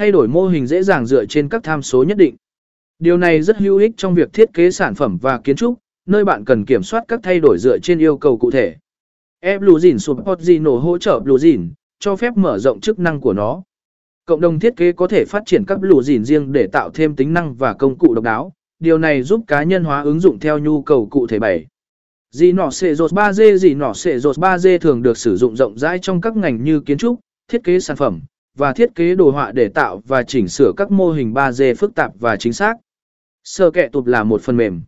Thay đổi mô hình dễ dàng dựa trên các tham số nhất định. Điều này rất hữu ích trong việc thiết kế sản phẩm và kiến trúc, nơi bạn cần kiểm soát các thay đổi dựa trên yêu cầu cụ thể. Ebluzin Support Gino hỗ trợ Bluzin, cho phép mở rộng chức năng của nó. Cộng đồng thiết kế có thể phát triển các Bluzin riêng để tạo thêm tính năng và công cụ độc đáo. Điều này giúp cá nhân hóa ứng dụng theo nhu cầu cụ thể 7. Dì nỏ xệ rột 3D Dì nỏ xệ rột 3D thường được sử dụng rộng rãi trong các ngành như kiến trúc, thiết kế sản phẩm, và thiết kế đồ họa để tạo và chỉnh sửa các mô hình 3D phức tạp và chính xác. Sơ kẹ tụp là một phần mềm.